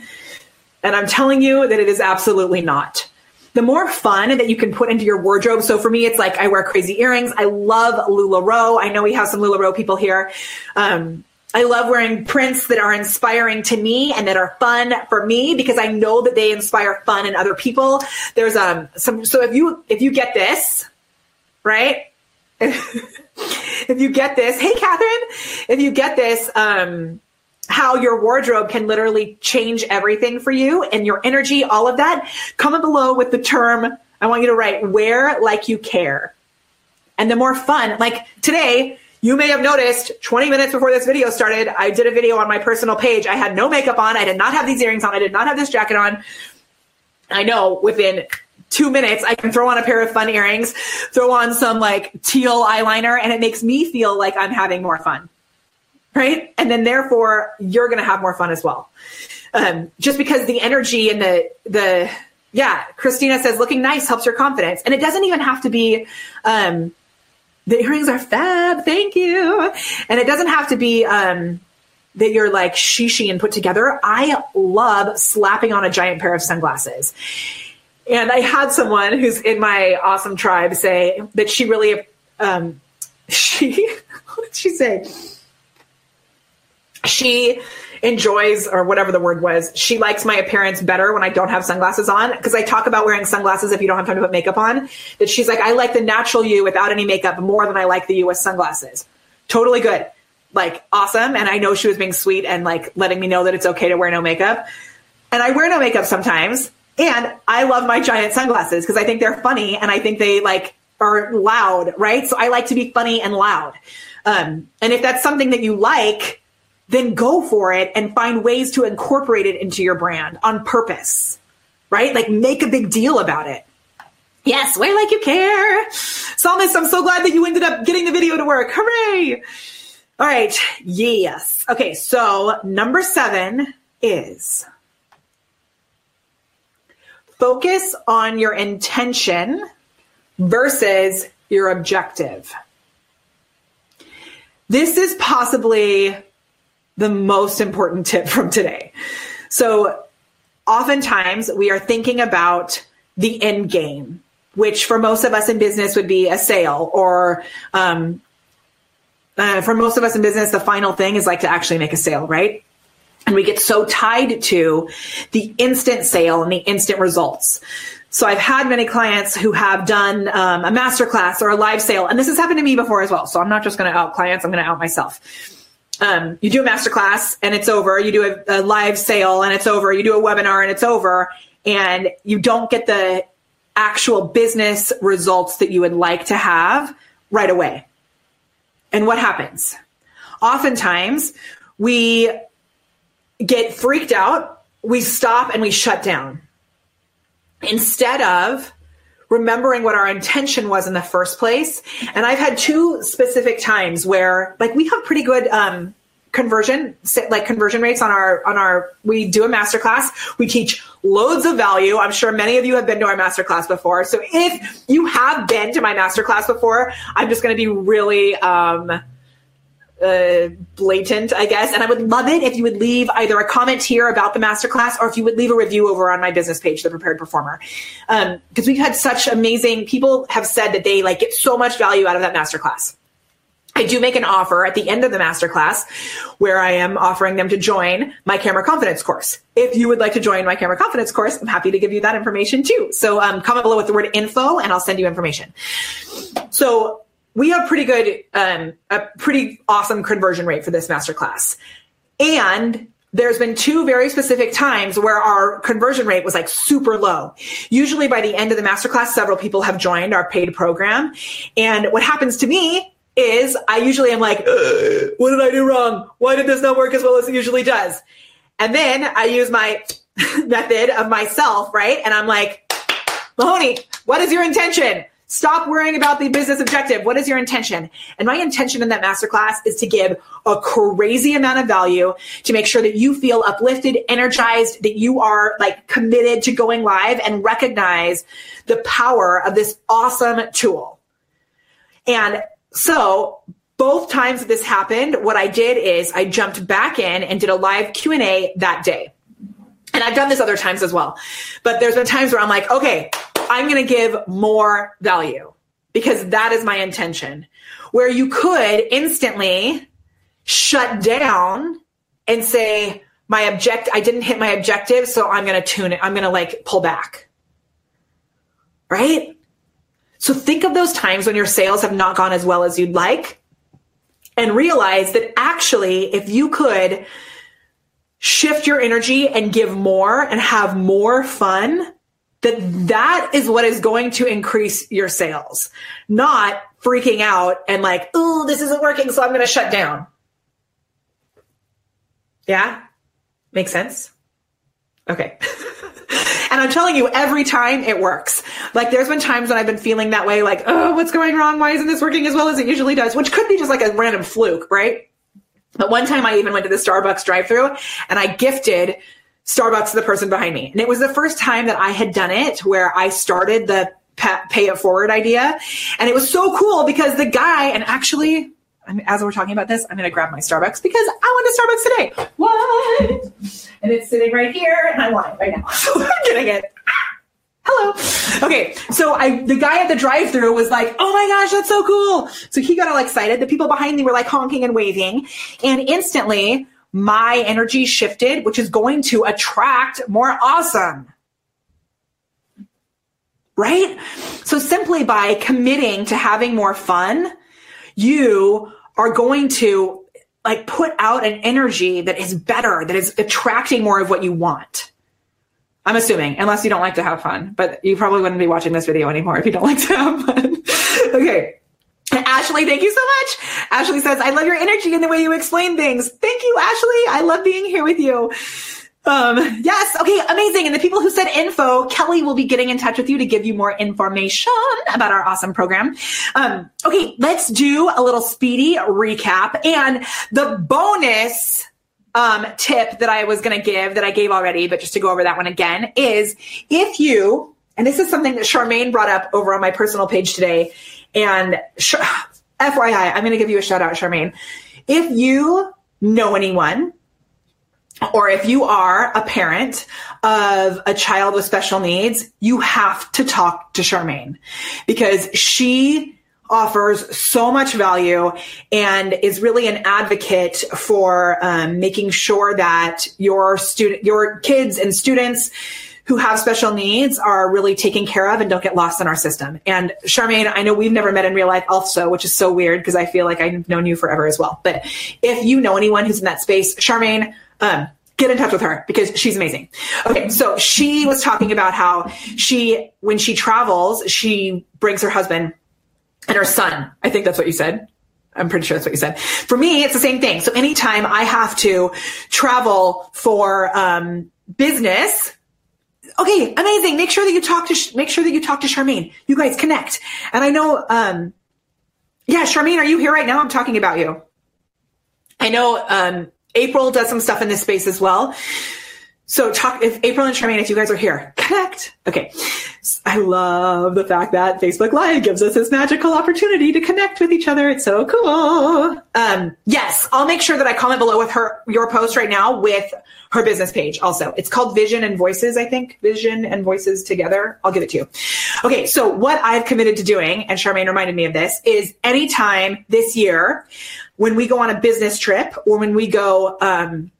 and I'm telling you that it is absolutely not the more fun that you can put into your wardrobe. So for me, it's like I wear crazy earrings. I love LuLaRoe. I know we have some LuLaRoe people here. Um, I love wearing prints that are inspiring to me and that are fun for me because I know that they inspire fun in other people. There's um some so if you if you get this, right? if you get this, hey Catherine, if you get this, um how your wardrobe can literally change everything for you and your energy, all of that, comment below with the term, I want you to write wear like you care. And the more fun, like today, you may have noticed 20 minutes before this video started, I did a video on my personal page. I had no makeup on. I did not have these earrings on. I did not have this jacket on. I know within two minutes, I can throw on a pair of fun earrings, throw on some like teal eyeliner, and it makes me feel like I'm having more fun right? And then therefore you're going to have more fun as well. Um, just because the energy and the the yeah, Christina says looking nice helps your confidence, and it doesn't even have to be. Um, the earrings are fab, thank you, and it doesn't have to be. Um, that you're like shishi and put together. I love slapping on a giant pair of sunglasses. And I had someone who's in my awesome tribe say that she really, um, she, what did she say? She enjoys or whatever the word was she likes my appearance better when i don't have sunglasses on. Because i talk about wearing sunglasses if you don't have time to put makeup on that she's like i like the natural you without any makeup more than i like the you with sunglasses. Totally good. Like awesome. And i know she was being sweet and like letting me know that it's okay to wear no makeup. And i wear no makeup sometimes. And i love my giant sunglasses because i think they're funny and i think they like are loud right? So i like to be funny and loud. Um, and if that's something that you like then go for it and find ways to incorporate it into your brand on purpose, right? Like make a big deal about it. Yes, wear like you care. Psalmist, I'm so glad that you ended up getting the video to work. Hooray! All right. Yes. Okay. So number seven is focus on your intention versus your objective. This is possibly the most important tip from today. So, oftentimes we are thinking about the end game, which for most of us in business would be a sale, or um, uh, for most of us in business, the final thing is like to actually make a sale, right? And we get so tied to the instant sale and the instant results. So I've had many clients who have done um, a masterclass or a live sale, and this has happened to me before as well. So I'm not just going to out clients; I'm going to out myself um, you do a masterclass and it's over. You do a, a live sale and it's over. You do a webinar and it's over. And you don't get the actual business results that you would like to have right away. And what happens? Oftentimes we get freaked out, we stop and we shut down instead of remembering what our intention was in the first place. And I've had two specific times where like we have pretty good um, conversion like conversion rates on our on our we do a masterclass. We teach loads of value. I'm sure many of you have been to our masterclass before. So if you have been to my masterclass before i'm just going to be really um uh, blatant, I guess. And I would love it if you would leave either a comment here about the masterclass or if you would leave a review over on my business page, The Prepared Performer. Because um, we've had such amazing people have said that they like get so much value out of that masterclass. I do make an offer at the end of the masterclass where I am offering them to join my camera confidence course. If you would like to join my camera confidence course, I'm happy to give you that information too. So um, comment below with the word info and I'll send you information. So we have pretty good, um, a pretty awesome conversion rate for this masterclass. And there's been two very specific times where our conversion rate was like super low. Usually by the end of the masterclass, several people have joined our paid program. And what happens to me is I usually am like, what did I do wrong? Why did this not work as well as it usually does? And then I use my method of myself, right? And I'm like, Mahoney, what is your intention? Stop worrying about the business objective. What is your intention? And my intention in that masterclass is to give a crazy amount of value to make sure that you feel uplifted, energized, that you are like committed to going live and recognize the power of this awesome tool. And so both times this happened, what I did is I jumped back in and did a live Q&A that day. And I've done this other times as well. But there's been times where I'm like, okay, I'm going to give more value because that is my intention. Where you could instantly shut down and say, my object, I didn't hit my objective, so I'm going to tune it. I'm going to like pull back. Right? So think of those times when your sales have not gone as well as you'd like and realize that actually, if you could shift your energy and give more and have more fun, that that is what is going to increase your sales, not freaking out and like, oh, this isn't working, so I'm going to shut down. Yeah? Makes sense? Okay. and I'm telling you, every time it works. Like there's been times when I've been feeling that way, like, oh, what's going wrong? Why isn't this working as well as it usually does? Which could be just like a random fluke, right? But one time I even went to the Starbucks drive through and I gifted Starbucks the person behind me. And it was the first time that I had done it where I started the pay it forward idea. And it was so cool because the guy, and actually, as we're talking about this, I'm going to grab my Starbucks because I went to Starbucks today. What? And it's sitting right here, and I want it right now. So I'm getting it. Ah, hello. Okay, so I the guy at the drive-through was like, "Oh my gosh, that's so cool!" So he got all excited. The people behind me were like honking and waving, and instantly my energy shifted, which is going to attract more awesome. Right? So simply by committing to having more fun, you are going to like put out an energy that is better, that is attracting more of what you want. I'm assuming, unless you don't like to have fun, but you probably wouldn't be watching this video anymore if you don't like to have fun. okay. Ashley, thank you so much. Ashley says, I love your energy and the way you explain things. Thank you, Ashley. I love being here with you. Um, yes. Okay. Amazing. And the people who said info, Kelly will be getting in touch with you to give you more information about our awesome program. Um, okay. Let's do a little speedy recap and the bonus um, tip that I was going to give that I gave already, but just to go over that one again is if you, and this is something that Charmaine brought up over on my personal page today, and sh- FYI, I'm going to give you a shout out, Charmaine. If you know anyone, or if you are a parent of a child with special needs, you have to talk to Charmaine because she offers so much value and is really an advocate for um, making sure that your student, your kids and students who have special needs are really taken care of and don't get lost in our system. And Charmaine, I know we've never met in real life also, which is so weird because I feel like I've known you forever as well. But if you know anyone who's in that space, Charmaine, um, get in touch with her because she's amazing. Okay, so she was talking about how she, when she travels, she brings her husband and her son. I think that's what you said. I'm pretty sure that's what you said. For me, it's the same thing. So anytime I have to travel for um, business, okay, amazing. Make sure that you talk to make sure that you talk to Charmaine. You guys connect. And I know, um, yeah, Charmaine, are you here right now? I'm talking about you. I know um, April does some stuff in this space as well. So talk if April and Charmaine, if you guys are here, connect. Okay. I love the fact that Facebook Live gives us this magical opportunity to connect with each other. It's so cool. Um, yes, I'll make sure that I comment below with her your post right now with her business page also. It's called Vision and Voices, I think. Vision and Voices together. I'll give it to you. Okay, so what I've committed to doing, and Charmaine reminded me of this, is anytime this year when we go on a business trip or when we go um,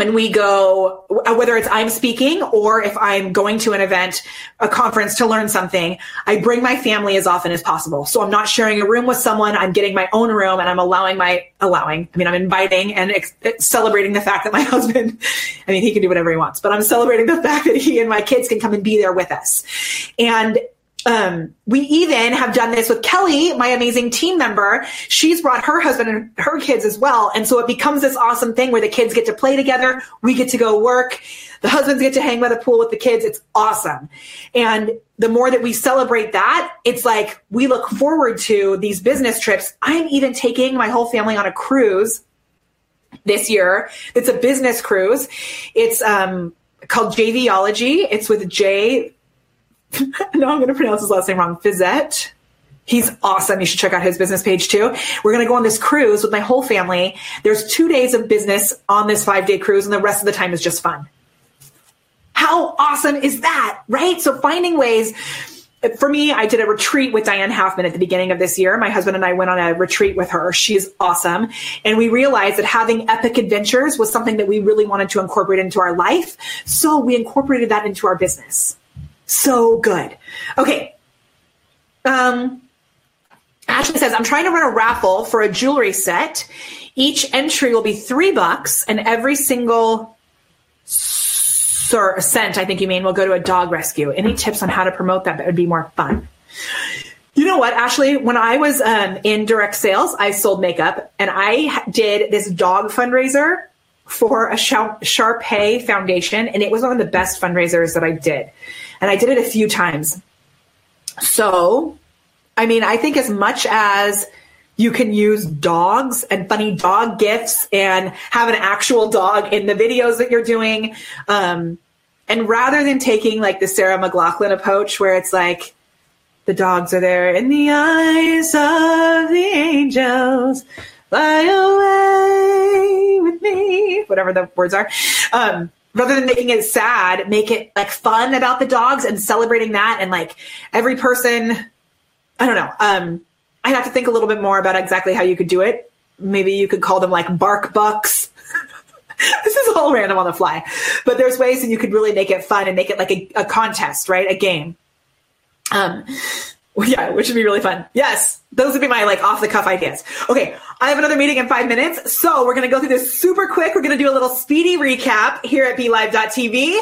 when we go, uh, whether it's I'm speaking or if I'm going to an event, a conference to learn something, I bring my family as often as possible. So I'm not sharing a room with someone. I'm getting my own room and I'm allowing my, allowing, I mean, I'm inviting and ex- uh, celebrating the fact that my husband, I mean, he can do whatever he wants, but I'm celebrating the fact that he and my kids can come and be there with us. And um, we even have done this with Kelly, my amazing team member. She's brought her husband and her kids as well. And so it becomes this awesome thing where the kids get to play together. We get to go work. The husbands get to hang by the pool with the kids. It's awesome. And the more that we celebrate that, it's like we look forward to these business trips. I'm even taking my whole family on a cruise this year. It's a business cruise. It's, um, called JVology. It's with J no, I'm going to pronounce his last name wrong. Fiset. He's awesome. You should check out his business page too. We're going to go on this cruise with my whole family. There's two days of business on this five day cruise, and the rest of the time is just fun. How awesome is that? Right? So finding ways. For me, I did a retreat with Diane Halfman at the beginning of this year. My husband and I went on a retreat with her. She's awesome. And we realized that having epic adventures was something that we really wanted to incorporate into our life. So we incorporated that into our business. So good. Okay. Um, Ashley says, I'm trying to run a raffle for a jewelry set. Each entry will be three bucks, and every single sir, cent, I think you mean, will go to a dog rescue. Any tips on how to promote that? That would be more fun. You know what, Ashley? When I was um, in direct sales, I sold makeup, and I did this dog fundraiser for a Shar Pei Foundation, and it was one of the best fundraisers that I did. And I did it a few times. So, I mean, I think as much as you can use dogs and funny dog gifts and have an actual dog in the videos that you're doing. Um, and rather than taking like the Sarah McLachlan approach where it's like, the dogs are there in the eyes of the angels, fly away with me, whatever the words are. Um, rather than making it sad, make it like fun about the dogs and celebrating that. And like every person, I don't know. Um, I have to think a little bit more about exactly how you could do it. Maybe you could call them like bark bucks. this is all random on the fly, but there's ways that you could really make it fun and make it like a, a contest, right? A game. Um, yeah, which would be really fun. Yes, those would be my like off the cuff ideas. Okay, I have another meeting in five minutes, so we're gonna go through this super quick. We're gonna do a little speedy recap here at BeLive.tv.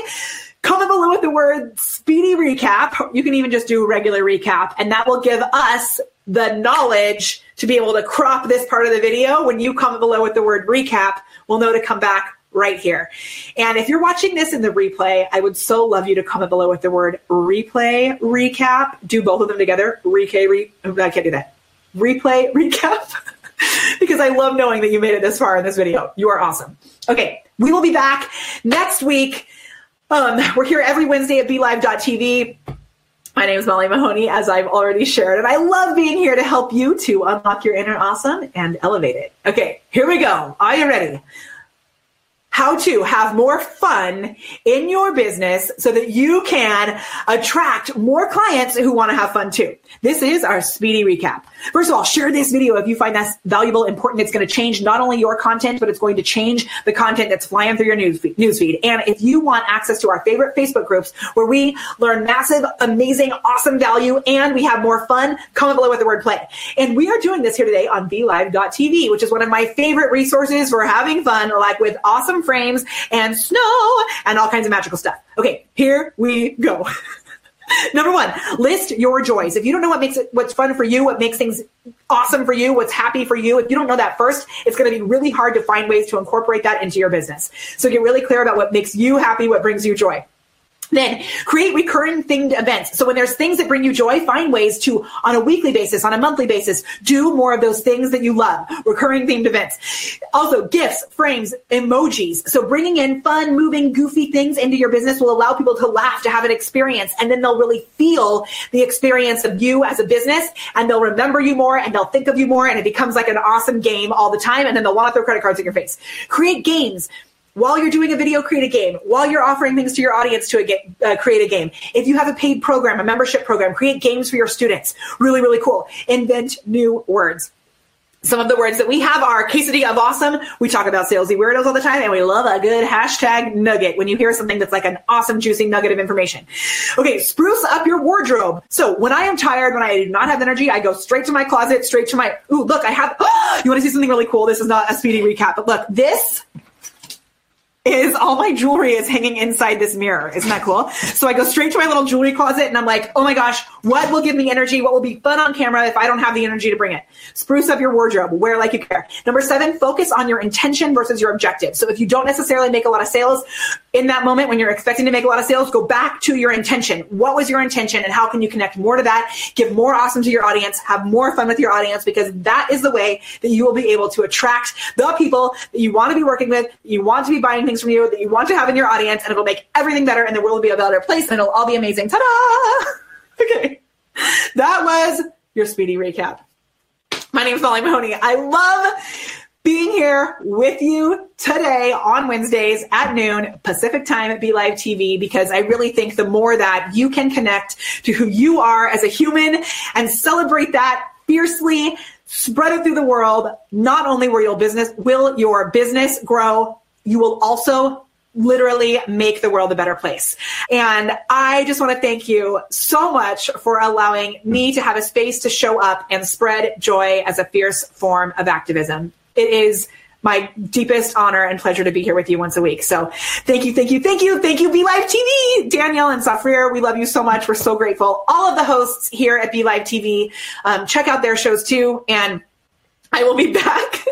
Comment below with the word speedy recap. You can even just do regular recap, and that will give us the knowledge to be able to crop this part of the video. When you comment below with the word recap, we'll know to come back right here. And if you're watching this in the replay, I would so love you to comment below with the word replay recap. Do both of them together. Replay, re- I can't do that. Replay recap. because I love knowing that you made it this far in this video. You are awesome. Okay, we will be back next week. Um, we're here every Wednesday at BeLive.tv. My name is Molly Mahoney, as I've already shared, and I love being here to help you to unlock your inner awesome and elevate it. Okay, here we go. Are you ready? How to have more fun in your business so that you can attract more clients who want to have fun too. This is our speedy recap. First of all, share this video if you find that's valuable, important. It's going to change not only your content, but it's going to change the content that's flying through your news feed, newsfeed. And if you want access to our favorite Facebook groups where we learn massive, amazing, awesome value and we have more fun, comment below with the word play. And we are doing this here today on BeLive.tv, which is one of my favorite resources for having fun, like with awesome frames and snow and all kinds of magical stuff. Okay, here we go. Number one, list your joys. If you don't know what makes it, what's fun for you, what makes things awesome for you, what's happy for you, if you don't know that first, it's going to be really hard to find ways to incorporate that into your business. So get really clear about what makes you happy, what brings you joy. Then create recurring themed events. So when there's things that bring you joy, find ways to, on a weekly basis, on a monthly basis, do more of those things that you love. Recurring themed events. Also, gifts, frames, emojis. So bringing in fun, moving, goofy things into your business will allow people to laugh, to have an experience, and then they'll really feel the experience of you as a business, and they'll remember you more, and they'll think of you more, and it becomes like an awesome game all the time, and then they'll want to throw credit cards in your face. Create games while you're doing a video, create a game. While you're offering things to your audience to a uh, create a game. If you have a paid program, a membership program, create games for your students. Really, really cool. Invent new words. Some of the words that we have are quesadilla of awesome. We talk about salesy weirdos all the time and we love a good hashtag nugget when you hear something that's like an awesome, juicy nugget of information. Okay, spruce up your wardrobe. So when I am tired, when I do not have energy, I go straight to my closet, straight to my, ooh, look, I have, oh, you want to see something really cool? This is not a speedy recap, but look, this is all my jewelry is hanging inside this mirror. Isn't that cool? So I go straight to my little jewelry closet and I'm like, oh my gosh, what will give me energy? What will be fun on camera if I don't have the energy to bring it? Spruce up your wardrobe. Wear like you care. Number seven, focus on your intention versus your objective. So if you don't necessarily make a lot of sales in that moment when you're expecting to make a lot of sales, go back to your intention. What was your intention and how can you connect more to that? Give more awesome to your audience, have more fun with your audience because that is the way that you will be able to attract the people that you want to be working with, you want to be buying things from you, that you want to have in your audience, and it'll make everything better and the world will be a better place and it'll all be amazing. Ta-da! Okay. That was your speedy recap. My name is Molly Mahoney. I love being here with you today on Wednesdays at noon Pacific time at Be Live TV because I really think the more that you can connect to who you are as a human and celebrate that fiercely, spread it through the world, not only will your business will your business grow, you will also literally make the world a better place. And I just want to thank you so much for allowing me to have a space to show up and spread joy as a fierce form of activism. It is my deepest honor and pleasure to be here with you once a week. So thank you, thank you, thank you, thank you, Be Live TV, Danielle and Safrir. We love you so much. We're so grateful. All of the hosts here at Be Live TV, um, check out their shows too. And I will be back.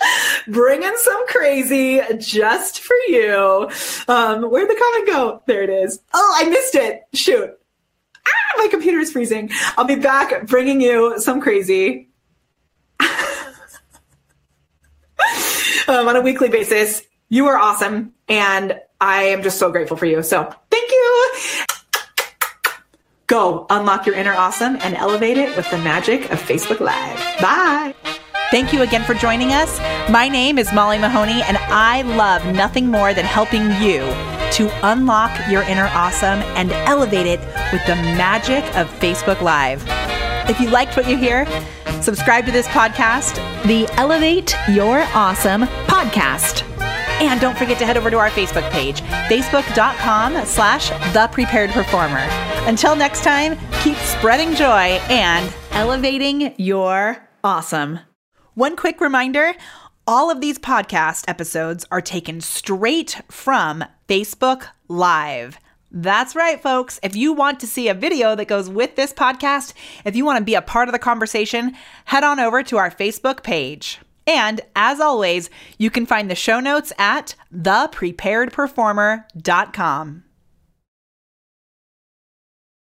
bringing some crazy just for you. Um, where'd the comment go? There it is. Oh, I missed it. Shoot. Ah, my computer is freezing. I'll be back bringing you some crazy um, on a weekly basis. You are awesome. And I am just so grateful for you. So thank you. Go unlock your inner awesome and elevate it with the magic of Facebook Live. Bye. Thank you again for joining us. My name is Molly Mahoney, and I love nothing more than helping you to unlock your inner awesome and elevate it with the magic of Facebook Live. If you liked what you hear, subscribe to this podcast, the Elevate Your Awesome podcast. And don't forget to head over to our Facebook page, facebook.com slash the prepared performer. Until next time, keep spreading joy and elevating your awesome. One quick reminder all of these podcast episodes are taken straight from Facebook Live. That's right, folks. If you want to see a video that goes with this podcast, if you want to be a part of the conversation, head on over to our Facebook page. And as always, you can find the show notes at thepreparedperformer.com.